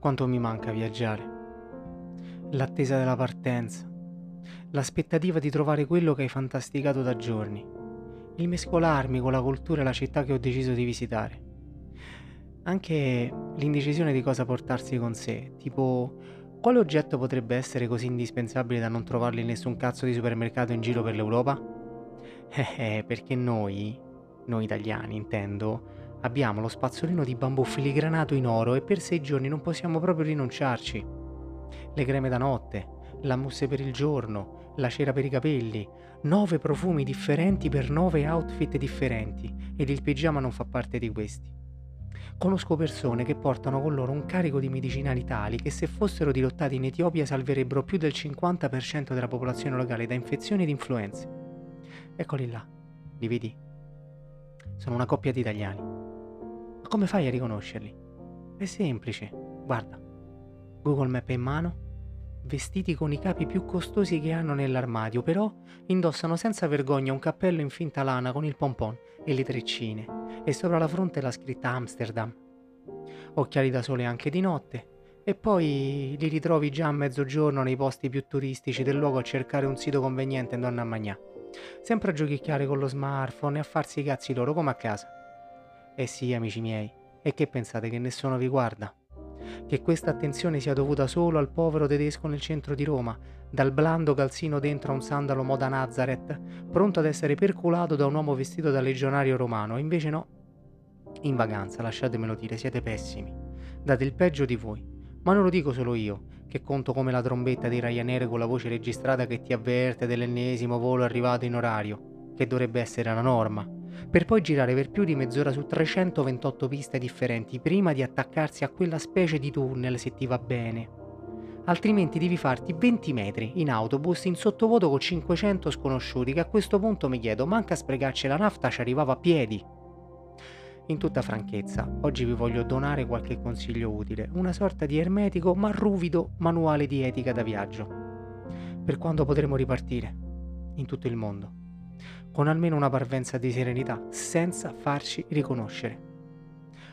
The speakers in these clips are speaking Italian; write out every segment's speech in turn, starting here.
quanto mi manca viaggiare. L'attesa della partenza, l'aspettativa di trovare quello che hai fantasticato da giorni, il mescolarmi con la cultura e la città che ho deciso di visitare. Anche l'indecisione di cosa portarsi con sé, tipo quale oggetto potrebbe essere così indispensabile da non trovarlo in nessun cazzo di supermercato in giro per l'Europa? Eh, eh, perché noi, noi italiani intendo, Abbiamo lo spazzolino di bambù filigranato in oro e per sei giorni non possiamo proprio rinunciarci. Le creme da notte, la mousse per il giorno, la cera per i capelli, nove profumi differenti per nove outfit differenti ed il pigiama non fa parte di questi. Conosco persone che portano con loro un carico di medicinali tali che se fossero dirottati in Etiopia salverebbero più del 50% della popolazione locale da infezioni ed influenze. Eccoli là, li vedi? Sono una coppia di italiani come fai a riconoscerli? È semplice, guarda. Google Map in mano, vestiti con i capi più costosi che hanno nell'armadio, però indossano senza vergogna un cappello in finta lana con il pompon e le treccine, e sopra la fronte la scritta Amsterdam. Occhiali da sole anche di notte, e poi li ritrovi già a mezzogiorno nei posti più turistici del luogo a cercare un sito conveniente in donna a magnà. Sempre a giochicchiare con lo smartphone e a farsi i cazzi loro come a casa. Eh sì, amici miei, e che pensate che nessuno vi guarda? Che questa attenzione sia dovuta solo al povero tedesco nel centro di Roma, dal blando calzino dentro a un sandalo moda Nazareth, pronto ad essere perculato da un uomo vestito da legionario romano, e invece no. In vacanza, lasciatemelo dire, siete pessimi. Date il peggio di voi. Ma non lo dico solo io, che conto come la trombetta di Ryanair con la voce registrata che ti avverte dell'ennesimo volo arrivato in orario, che dovrebbe essere la norma per poi girare per più di mezz'ora su 328 piste differenti prima di attaccarsi a quella specie di tunnel se ti va bene. Altrimenti devi farti 20 metri in autobus in sottovuoto con 500 sconosciuti che a questo punto mi chiedo, manca a sprecarci la nafta ci arrivava a piedi. In tutta franchezza, oggi vi voglio donare qualche consiglio utile, una sorta di ermetico ma ruvido manuale di etica da viaggio, per quando potremo ripartire in tutto il mondo con almeno una parvenza di serenità, senza farci riconoscere.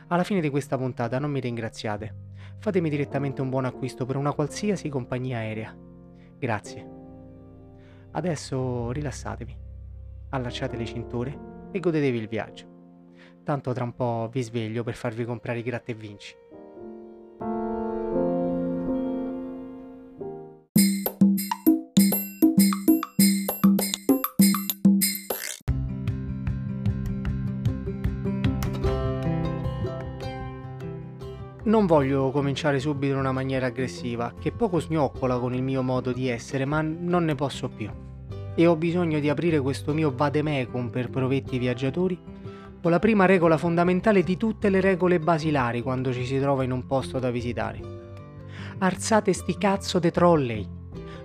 Alla fine di questa puntata non mi ringraziate, fatemi direttamente un buon acquisto per una qualsiasi compagnia aerea. Grazie. Adesso rilassatevi, allacciate le cinture e godetevi il viaggio. Tanto tra un po' vi sveglio per farvi comprare i gratta e vinci. Non voglio cominciare subito in una maniera aggressiva, che poco smioccola con il mio modo di essere, ma non ne posso più. E ho bisogno di aprire questo mio vademecum per provetti viaggiatori con la prima regola fondamentale di tutte le regole basilari quando ci si trova in un posto da visitare. Arzate sti cazzo de trolley.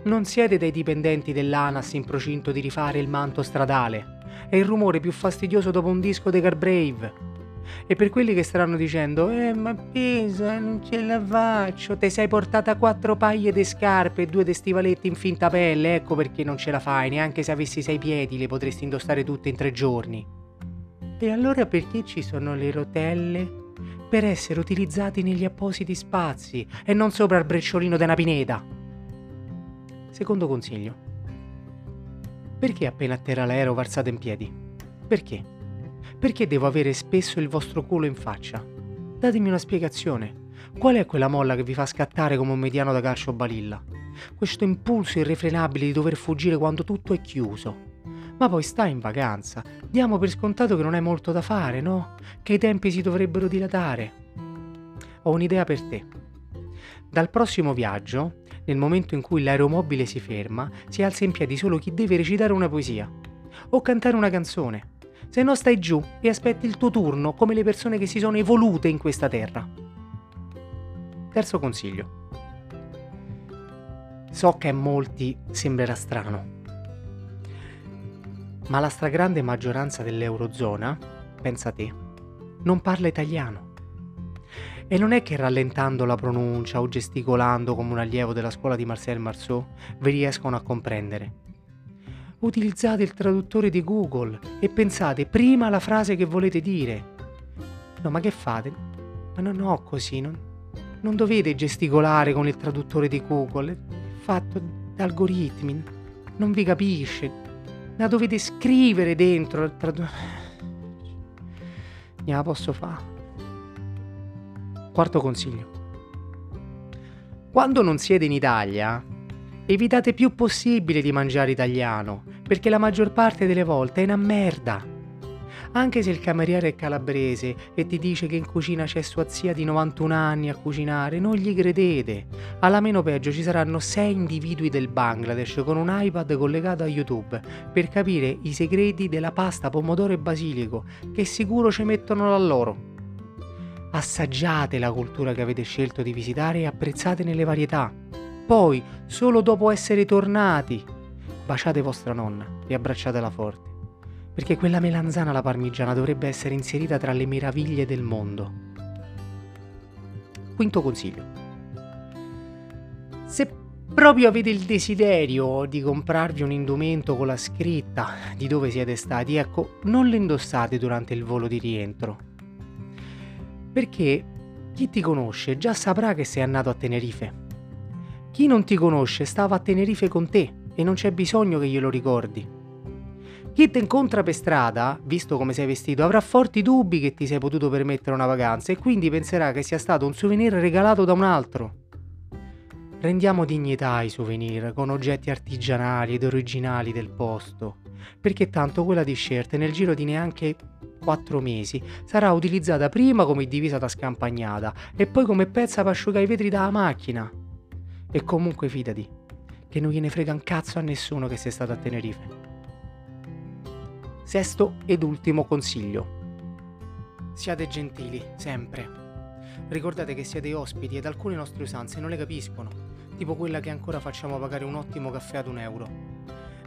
Non siete dei dipendenti dell'ANAS in procinto di rifare il manto stradale. È il rumore più fastidioso dopo un disco dei Garbrave. E per quelli che staranno dicendo, eh ma Pisa, non ce la faccio, ti sei portata quattro paia di scarpe e due di stivaletti in finta pelle, ecco perché non ce la fai, neanche se avessi sei piedi le potresti indossare tutte in tre giorni. E allora perché ci sono le rotelle? Per essere utilizzati negli appositi spazi e non sopra il brecciolino della pineta. Secondo consiglio. Perché appena atterra l'aereo varsate in piedi? Perché? Perché devo avere spesso il vostro culo in faccia? Datemi una spiegazione. Qual è quella molla che vi fa scattare come un mediano da calcio balilla? Questo impulso irrefrenabile di dover fuggire quando tutto è chiuso. Ma poi stai in vacanza. Diamo per scontato che non hai molto da fare, no? Che i tempi si dovrebbero dilatare. Ho un'idea per te. Dal prossimo viaggio, nel momento in cui l'aeromobile si ferma, si alza in piedi solo chi deve recitare una poesia o cantare una canzone se no stai giù e aspetti il tuo turno come le persone che si sono evolute in questa terra. Terzo consiglio. So che a molti sembrerà strano, ma la stragrande maggioranza dell'Eurozona, pensa te, non parla italiano. E non è che rallentando la pronuncia o gesticolando come un allievo della scuola di Marcel Marceau vi riescono a comprendere utilizzate il traduttore di Google e pensate prima alla frase che volete dire. No, ma che fate? Ma non ho così, non, Non dovete gesticolare con il traduttore di Google, è fatto da algoritmi, non vi capisce. La dovete scrivere dentro. il Tradu- ne la posso fare. Quarto consiglio. Quando non siete in Italia, evitate più possibile di mangiare italiano, perché la maggior parte delle volte è una merda. Anche se il cameriere è calabrese e ti dice che in cucina c'è sua zia di 91 anni a cucinare, non gli credete. Alla meno peggio ci saranno 6 individui del Bangladesh con un iPad collegato a YouTube per capire i segreti della pasta pomodoro e basilico, che sicuro ci mettono da loro. Assaggiate la cultura che avete scelto di visitare e apprezzate le varietà. Poi, solo dopo essere tornati, baciate vostra nonna e abbracciatela forte perché quella melanzana alla parmigiana dovrebbe essere inserita tra le meraviglie del mondo. Quinto consiglio. Se proprio avete il desiderio di comprarvi un indumento con la scritta di dove siete stati, ecco, non lo indossate durante il volo di rientro. Perché chi ti conosce già saprà che sei andato a Tenerife. Chi non ti conosce stava a Tenerife con te e non c'è bisogno che glielo ricordi. Chi ti incontra per strada, visto come sei vestito, avrà forti dubbi che ti sei potuto permettere una vacanza e quindi penserà che sia stato un souvenir regalato da un altro. Rendiamo dignità ai souvenir con oggetti artigianali ed originali del posto, perché tanto quella t-shirt nel giro di neanche 4 mesi sarà utilizzata prima come divisa da scampagnata e poi come pezza per asciugare i vetri dalla macchina. E comunque fidati, che non gliene frega un cazzo a nessuno che sei stato a Tenerife. Sesto ed ultimo consiglio. Siate gentili, sempre. Ricordate che siete ospiti ed alcune nostre usanze non le capiscono, tipo quella che ancora facciamo pagare un ottimo caffè ad un euro.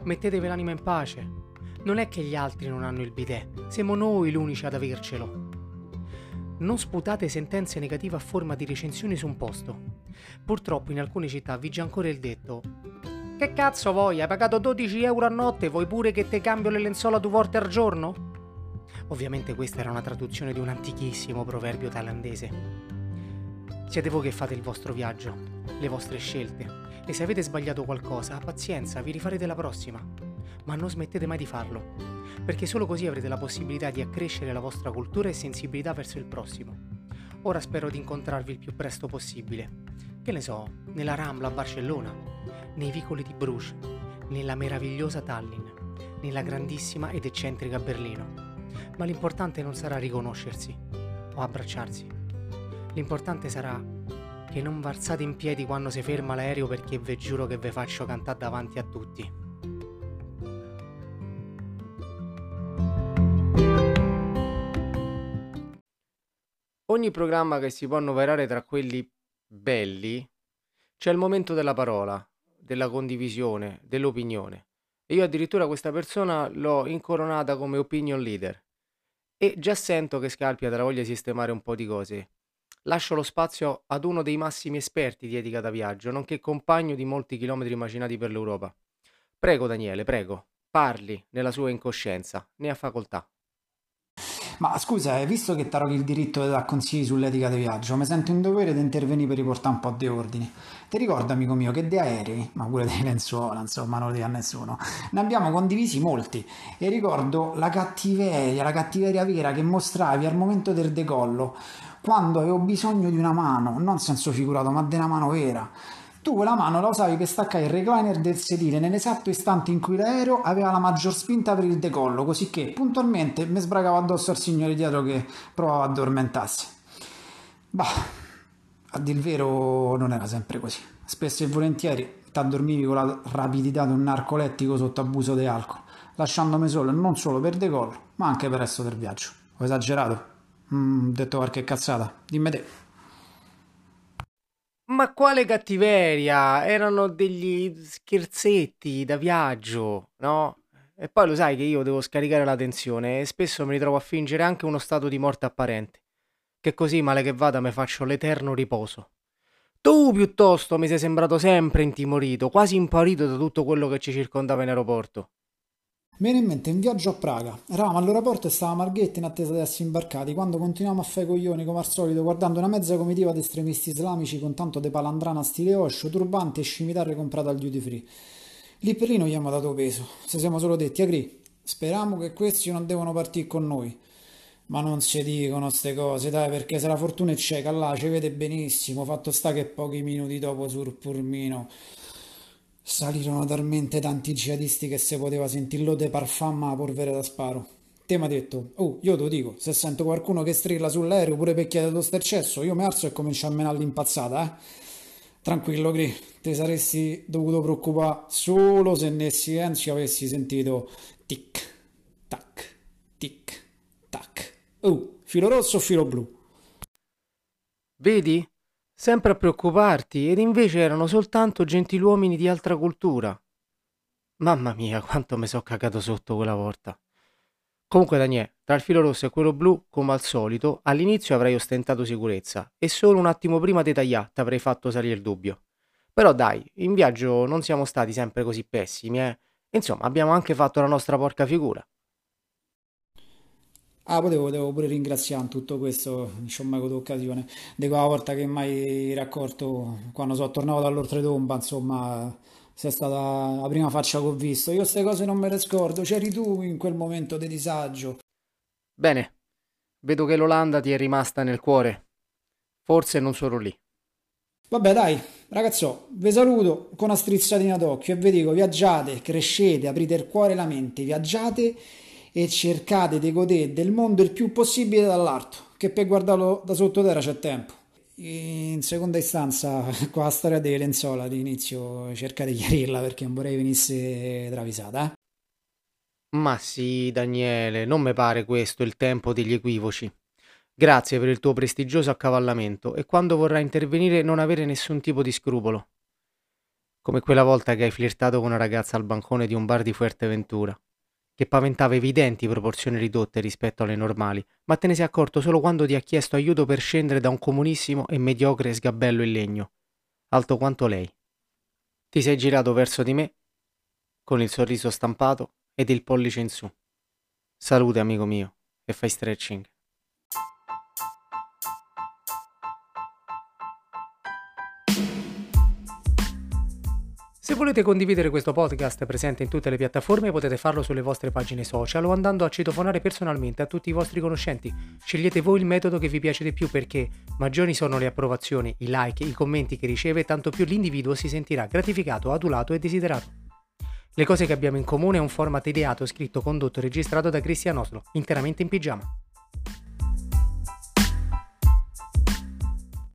Mettetevi l'anima in pace. Non è che gli altri non hanno il bidet, siamo noi l'unici ad avercelo. Non sputate sentenze negative a forma di recensioni su un posto. Purtroppo in alcune città vige ancora il detto che cazzo vuoi? Hai pagato 12 euro a notte, vuoi pure che te cambio le lenzuola due volte al giorno? Ovviamente questa era una traduzione di un antichissimo proverbio thailandese. Siete voi che fate il vostro viaggio, le vostre scelte, e se avete sbagliato qualcosa, pazienza, vi rifarete la prossima. Ma non smettete mai di farlo, perché solo così avrete la possibilità di accrescere la vostra cultura e sensibilità verso il prossimo. Ora spero di incontrarvi il più presto possibile. Che ne so, nella Rambla a Barcellona, nei vicoli di Bruges, nella meravigliosa Tallinn, nella grandissima ed eccentrica Berlino. Ma l'importante non sarà riconoscersi o abbracciarsi. L'importante sarà che non varzate in piedi quando si ferma l'aereo perché vi giuro che vi faccio cantare davanti a tutti. Ogni programma che si può annoverare tra quelli belli c'è il momento della parola, della condivisione, dell'opinione. E io addirittura questa persona l'ho incoronata come opinion leader. E già sento che Scalpia te la voglia sistemare un po' di cose. Lascio lo spazio ad uno dei massimi esperti di etica da viaggio, nonché compagno di molti chilometri macinati per l'Europa. Prego Daniele, prego, parli nella sua incoscienza, ne ha facoltà. Ma scusa, eh, visto che taroghi il diritto di dare consigli sull'etica di viaggio, mi sento in dovere di intervenire per riportare un po' di ordini. Ti ricordo, amico mio, che di aerei, ma pure dei lenzuola, insomma, non lo dico a nessuno, ne abbiamo condivisi molti. E ricordo la cattiveria, la cattiveria vera che mostravi al momento del decollo, quando avevo bisogno di una mano, non senso figurato, ma di una mano vera tu quella mano la usavi per staccare il recliner del sedile nell'esatto istante in cui l'aereo aveva la maggior spinta per il decollo, così che puntualmente mi sbragavo addosso al signore dietro che provava a addormentarsi. Bah, a dir vero non era sempre così. Spesso e volentieri ti addormivi con la rapidità di un narcolettico sotto abuso di alcol, lasciandomi solo non solo per decollo, ma anche per il resto del viaggio. Ho esagerato? Mm, detto qualche cazzata? Dimmi te. Ma quale cattiveria? Erano degli scherzetti da viaggio, no? E poi lo sai che io devo scaricare la tensione e spesso mi ritrovo a fingere anche uno stato di morte apparente. Che così, male che vada, mi faccio l'eterno riposo. Tu piuttosto mi sei sembrato sempre intimorito, quasi impaurito da tutto quello che ci circondava in aeroporto. Mi viene in mente un viaggio a Praga. Eravamo all'aeroporto e stavamo al gate in attesa di essere imbarcati quando continuiamo a fare coglioni come al solito guardando una mezza comitiva di estremisti islamici con tanto de palandrana stile oscio, turbante e scimitarre comprate al duty free. Lì per lì non gli abbiamo dato peso. Se siamo solo detti, Agri, speriamo che questi non devono partire con noi. Ma non si dicono queste cose, dai, perché se la fortuna è cieca, là ci vede benissimo. Fatto sta che pochi minuti dopo sul pulmino Salirono talmente tanti jihadisti che si poteva sentire l'ode parfum a polvere da sparo. Te mi ha detto, oh, io te lo dico, se sento qualcuno che strilla sull'aereo pure per chiedere lo stercesso, io mi alzo e comincio a menare l'impazzata, eh. Tranquillo, Gri, ti saresti dovuto preoccupare solo se nel silenzio avessi sentito tic, tac, tic, tac. Oh, filo rosso o filo blu? Vedi? Sempre a preoccuparti, ed invece erano soltanto gentiluomini di altra cultura. Mamma mia, quanto mi so cagato sotto quella volta. Comunque, Daniele, tra il filo rosso e quello blu, come al solito, all'inizio avrei ostentato sicurezza e solo un attimo prima di tagliare avrei fatto salire il dubbio. Però dai, in viaggio non siamo stati sempre così pessimi, eh. Insomma, abbiamo anche fatto la nostra porca figura. Ah, potevo, devo pure ringraziare in tutto questo, non ci ho mai avuto occasione, di quella volta che mai raccolto, quando sono tornato dall'oltretomba, insomma, sei stata la prima faccia che ho visto. Io queste cose non me le scordo, c'eri tu in quel momento di disagio. Bene, vedo che l'Olanda ti è rimasta nel cuore. Forse non solo lì. Vabbè, dai, ragazzo, vi saluto con una strizzatina d'occhio e vi dico, viaggiate, crescete, aprite il cuore e la mente, viaggiate e cercate di godere del mondo il più possibile dall'alto, che per guardarlo da sottoterra c'è tempo. In seconda istanza, qua la storia delle lenzuola di inizio cercate di chiarirla perché non vorrei venisse travisata. Eh? Ma sì, Daniele, non mi pare questo il tempo degli equivoci. Grazie per il tuo prestigioso accavallamento e quando vorrai intervenire non avere nessun tipo di scrupolo. Come quella volta che hai flirtato con una ragazza al bancone di un bar di Fuerteventura che paventava evidenti proporzioni ridotte rispetto alle normali, ma te ne sei accorto solo quando ti ha chiesto aiuto per scendere da un comunissimo e mediocre sgabello in legno, alto quanto lei. Ti sei girato verso di me, con il sorriso stampato ed il pollice in su. Salute, amico mio, e fai stretching. Se volete condividere questo podcast presente in tutte le piattaforme potete farlo sulle vostre pagine social o andando a citofonare personalmente a tutti i vostri conoscenti. Scegliete voi il metodo che vi piace di più perché maggiori sono le approvazioni, i like, i commenti che riceve, tanto più l'individuo si sentirà gratificato, adulato e desiderato. Le cose che abbiamo in comune è un format ideato, scritto, condotto e registrato da Cristian Oslo, interamente in pigiama.